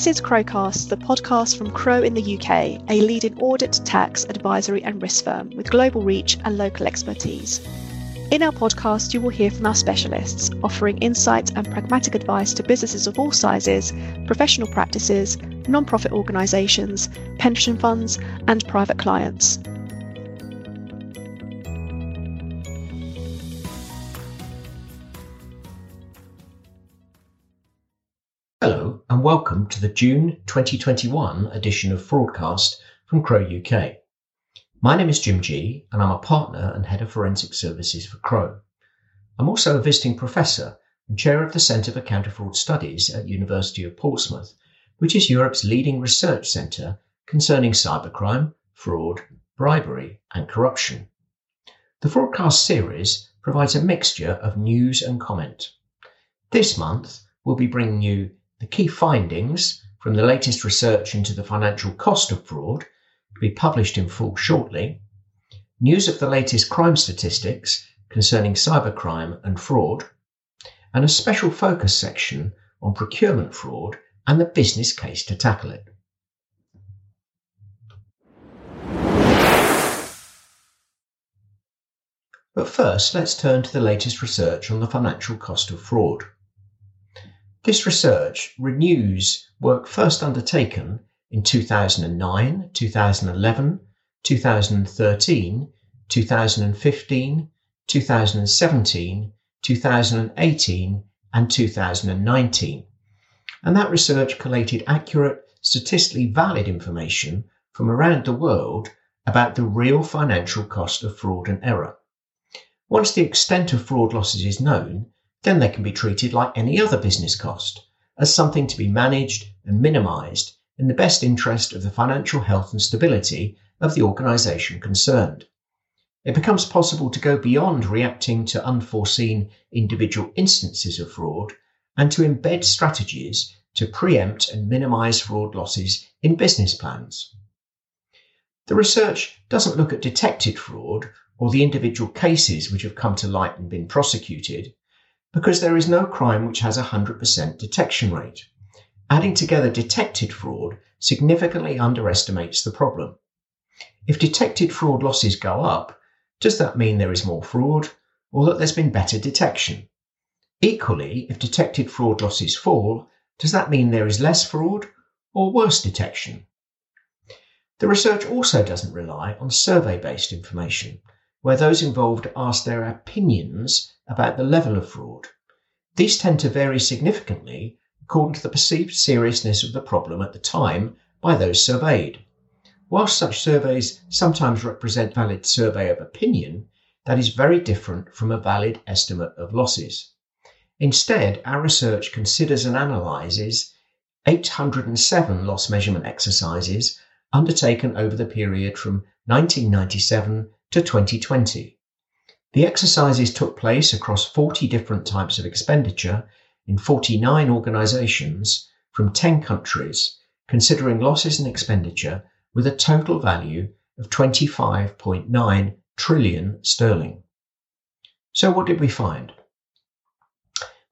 This is Crowecast, the podcast from Crowe in the UK, a leading audit, tax, advisory, and risk firm with global reach and local expertise. In our podcast, you will hear from our specialists, offering insight and pragmatic advice to businesses of all sizes, professional practices, non profit organisations, pension funds, and private clients. Hello, and welcome to the June 2021 edition of Fraudcast from Crowe UK. My name is Jim Gee, and I'm a partner and head of forensic services for Crowe. I'm also a visiting professor and chair of the Centre for Counter Fraud Studies at University of Portsmouth, which is Europe's leading research centre concerning cybercrime, fraud, bribery, and corruption. The Fraudcast series provides a mixture of news and comment. This month, we'll be bringing you the key findings from the latest research into the financial cost of fraud to be published in full shortly, news of the latest crime statistics concerning cybercrime and fraud, and a special focus section on procurement fraud and the business case to tackle it. But first, let's turn to the latest research on the financial cost of fraud. This research renews work first undertaken in 2009, 2011, 2013, 2015, 2017, 2018, and 2019. And that research collated accurate, statistically valid information from around the world about the real financial cost of fraud and error. Once the extent of fraud losses is known, then they can be treated like any other business cost, as something to be managed and minimised in the best interest of the financial health and stability of the organisation concerned. It becomes possible to go beyond reacting to unforeseen individual instances of fraud and to embed strategies to preempt and minimise fraud losses in business plans. The research doesn't look at detected fraud or the individual cases which have come to light and been prosecuted, because there is no crime which has a 100% detection rate. Adding together detected fraud significantly underestimates the problem. If detected fraud losses go up, does that mean there is more fraud or that there's been better detection? Equally, if detected fraud losses fall, does that mean there is less fraud or worse detection? The research also doesn't rely on survey based information, where those involved ask their opinions about the level of fraud. These tend to vary significantly according to the perceived seriousness of the problem at the time by those surveyed. Whilst such surveys sometimes represent valid survey of opinion, that is very different from a valid estimate of losses. Instead, our research considers and analyses 807 loss measurement exercises undertaken over the period from 1997 to 2020. The exercises took place across 40 different types of expenditure in 49 organisations from 10 countries, considering losses and expenditure with a total value of 25.9 trillion sterling. So, what did we find?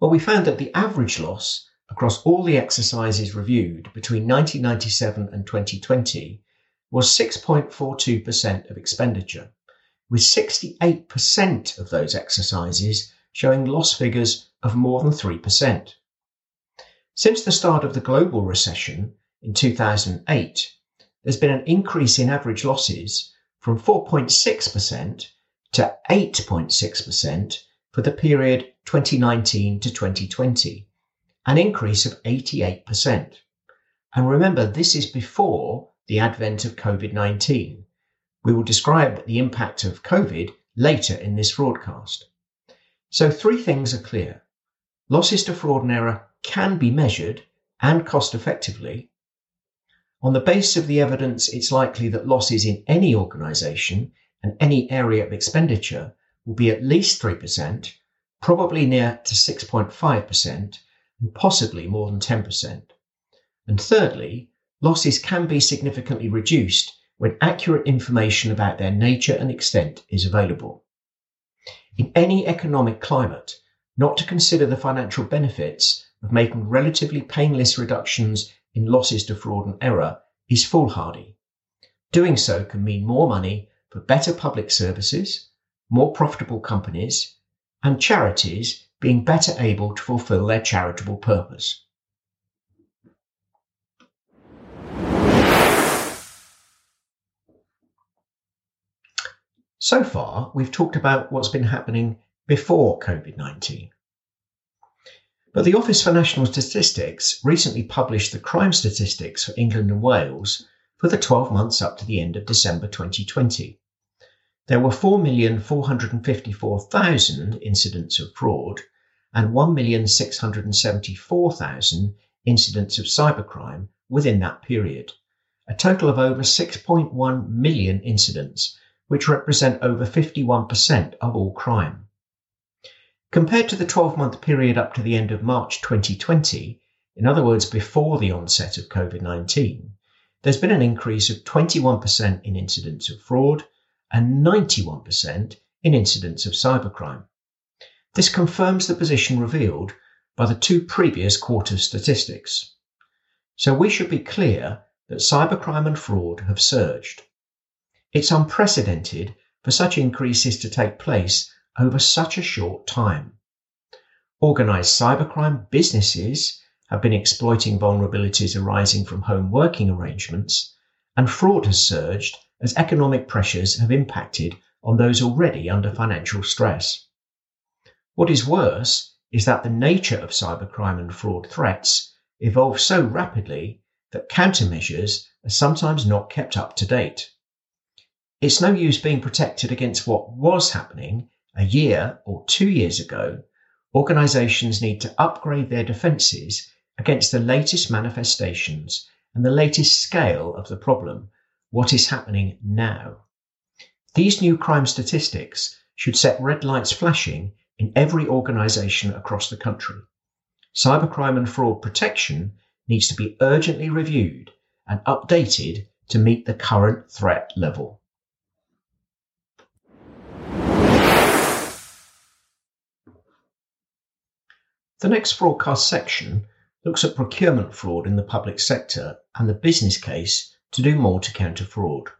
Well, we found that the average loss across all the exercises reviewed between 1997 and 2020 was 6.42% of expenditure with 68% of those exercises showing loss figures of more than 3%. Since the start of the global recession in 2008, there's been an increase in average losses from 4.6% to 8.6% for the period 2019 to 2020, an increase of 88%. And remember, this is before the advent of COVID 19, we will describe the impact of COVID later in this broadcast. So, three things are clear. Losses to fraud and error can be measured and cost effectively. On the basis of the evidence, it's likely that losses in any organisation and any area of expenditure will be at least 3%, probably near to 6.5%, and possibly more than 10%. And thirdly, losses can be significantly reduced when accurate information about their nature and extent is available. In any economic climate, not to consider the financial benefits of making relatively painless reductions in losses to fraud and error is foolhardy. Doing so can mean more money for better public services, more profitable companies, and charities being better able to fulfill their charitable purpose. So far, we've talked about what's been happening before COVID 19. But the Office for National Statistics recently published the crime statistics for England and Wales for the 12 months up to the end of December 2020. There were 4,454,000 incidents of fraud and 1,674,000 incidents of cybercrime within that period, a total of over 6.1 million incidents which represent over 51% of all crime. Compared to the 12 month period up to the end of March 2020, in other words, before the onset of COVID 19, there's been an increase of 21% in incidents of fraud and 91% in incidents of cybercrime. This confirms the position revealed by the two previous quarter statistics. So we should be clear that cybercrime and fraud have surged. It's unprecedented for such increases to take place over such a short time. Organised cybercrime businesses have been exploiting vulnerabilities arising from home working arrangements, and fraud has surged as economic pressures have impacted on those already under financial stress. What is worse is that the nature of cybercrime and fraud threats evolve so rapidly that countermeasures are sometimes not kept up to date. It's no use being protected against what was happening a year or two years ago. Organizations need to upgrade their defenses against the latest manifestations and the latest scale of the problem, what is happening now. These new crime statistics should set red lights flashing in every organization across the country. Cybercrime and fraud protection needs to be urgently reviewed and updated to meet the current threat level. The next broadcast section looks at procurement fraud in the public sector and the business case to do more to counter fraud.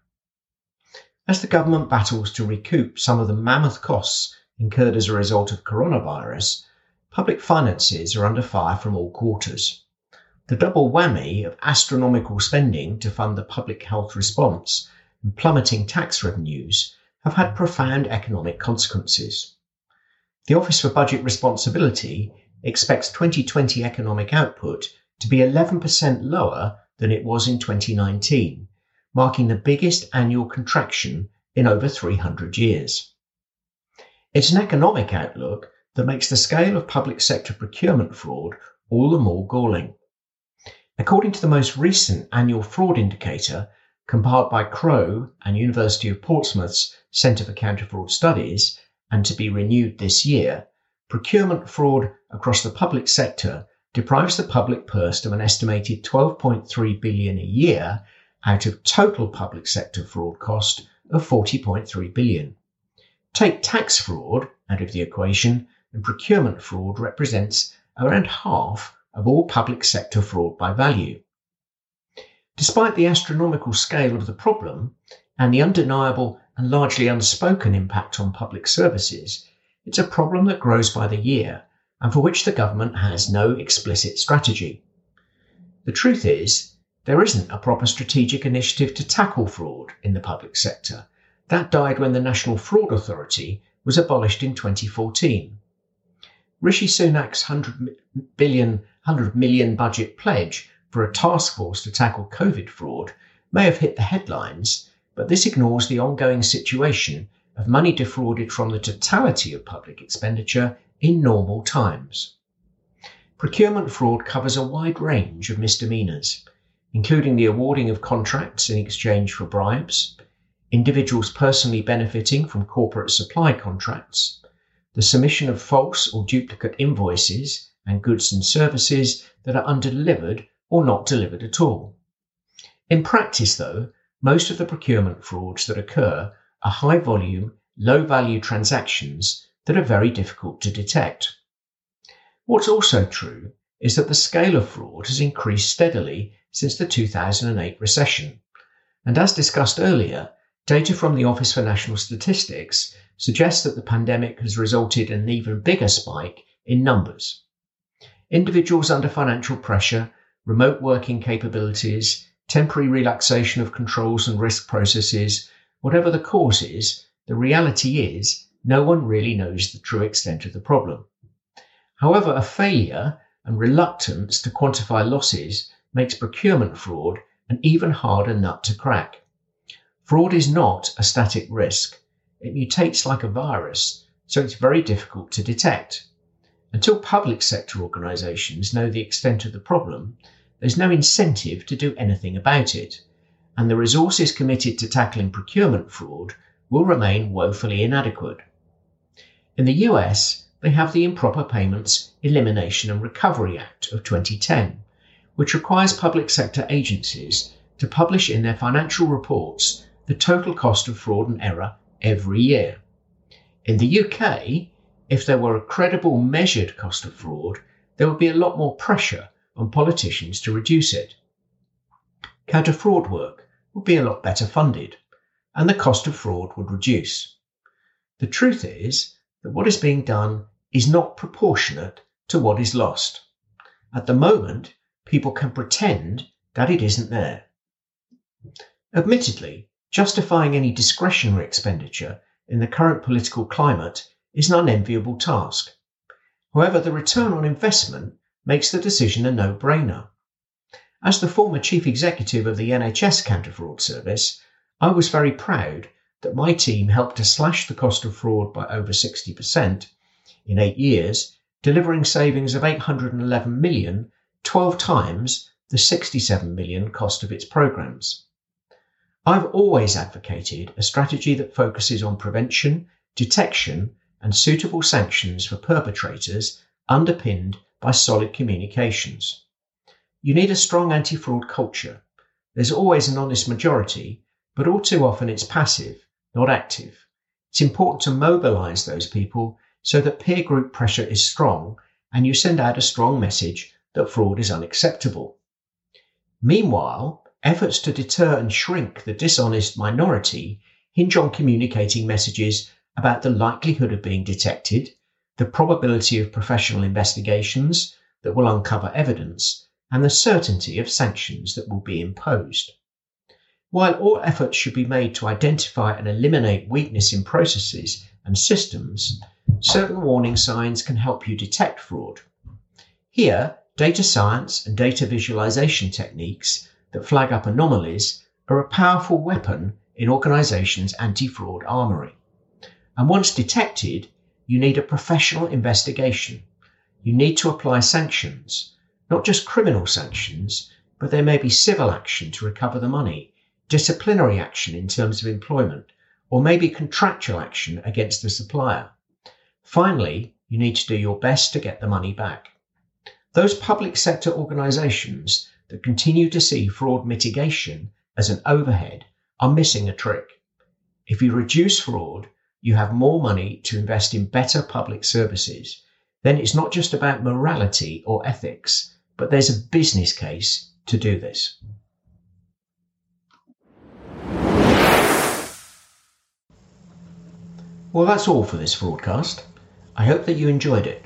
As the government battles to recoup some of the mammoth costs incurred as a result of coronavirus, public finances are under fire from all quarters. The double whammy of astronomical spending to fund the public health response and plummeting tax revenues have had profound economic consequences. The Office for Budget Responsibility expects 2020 economic output to be 11% lower than it was in 2019, marking the biggest annual contraction in over 300 years. It's an economic outlook that makes the scale of public sector procurement fraud all the more galling. According to the most recent annual fraud indicator compiled by Crowe and University of Portsmouth's Centre for Counter Fraud Studies, and to be renewed this year, procurement fraud across the public sector deprives the public purse of an estimated 12.3 billion a year out of total public sector fraud cost of 40.3 billion. Take tax fraud out of the equation and procurement fraud represents around half of all public sector fraud by value. Despite the astronomical scale of the problem and the undeniable and largely unspoken impact on public services, it's a problem that grows by the year and for which the government has no explicit strategy. The truth is, there isn't a proper strategic initiative to tackle fraud in the public sector. That died when the National Fraud Authority was abolished in 2014. Rishi Sunak's 100 billion, 100 million budget pledge for a task force to tackle COVID fraud may have hit the headlines, but this ignores the ongoing situation of money defrauded from the totality of public expenditure in normal times. Procurement fraud covers a wide range of misdemeanours, including the awarding of contracts in exchange for bribes, individuals personally benefiting from corporate supply contracts, the submission of false or duplicate invoices and goods and services that are underdelivered or not delivered at all. In practice, though, most of the procurement frauds that occur are high volume, low value transactions that are very difficult to detect. What's also true is that the scale of fraud has increased steadily since the 2008 recession. And as discussed earlier, data from the Office for National Statistics suggests that the pandemic has resulted in an even bigger spike in numbers. Individuals under financial pressure, remote working capabilities, temporary relaxation of controls and risk processes, whatever the cause is, the reality is no one really knows the true extent of the problem. However, a failure and reluctance to quantify losses makes procurement fraud an even harder nut to crack. Fraud is not a static risk. It mutates like a virus, so it's very difficult to detect. Until public sector organisations know the extent of the problem, there's no incentive to do anything about it, and the resources committed to tackling procurement fraud will remain woefully inadequate. In the US, they have the Improper Payments Elimination and Recovery Act of 2010, which requires public sector agencies to publish in their financial reports the total cost of fraud and error every year. In the UK, if there were a credible measured cost of fraud, there would be a lot more pressure on politicians to reduce it. Counter fraud work would be a lot better funded, and the cost of fraud would reduce. The truth is that what is being done is not proportionate to what is lost. At the moment, people can pretend that it isn't there. Admittedly, justifying any discretionary expenditure in the current political climate is an unenviable task. However, the return on investment makes the decision a no brainer. As the former chief executive of the NHS Counter Fraud Service, I was very proud that my team helped to slash the cost of fraud by over 60% in eight years, delivering savings of 811 million, 12 times the 67 million cost of its programs. I've always advocated a strategy that focuses on prevention, detection, and suitable sanctions for perpetrators underpinned by solid communications. You need a strong anti fraud culture. There's always an honest majority, but all too often it's passive not active. It's important to mobilize those people so that peer group pressure is strong and you send out a strong message that fraud is unacceptable. Meanwhile, efforts to deter and shrink the dishonest minority hinge on communicating messages about the likelihood of being detected, the probability of professional investigations that will uncover evidence, and the certainty of sanctions that will be imposed. While all efforts should be made to identify and eliminate weakness in processes and systems, certain warning signs can help you detect fraud. Here, data science and data visualization techniques that flag up anomalies are a powerful weapon in organizations' anti fraud armory. And once detected, you need a professional investigation. You need to apply sanctions, not just criminal sanctions, but there may be civil action to recover the money disciplinary action in terms of employment, or maybe contractual action against the supplier. Finally, you need to do your best to get the money back. Those public sector organisations that continue to see fraud mitigation as an overhead are missing a trick. If you reduce fraud, you have more money to invest in better public services. Then it's not just about morality or ethics, but there's a business case to do this. Well, that's all for this broadcast. I hope that you enjoyed it.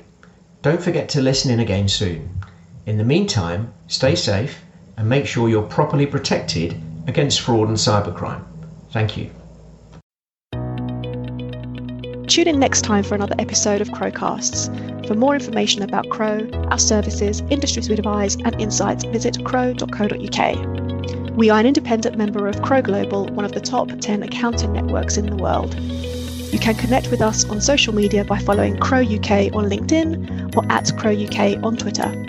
Don't forget to listen in again soon. In the meantime, stay safe and make sure you're properly protected against fraud and cybercrime. Thank you. Tune in next time for another episode of Crowecasts. For more information about Crowe, our services, industries we advise, and insights, visit crowe.co.uk. We are an independent member of Crowe Global, one of the top 10 accounting networks in the world. You can connect with us on social media by following Crowe UK on LinkedIn or at Crowe UK on Twitter.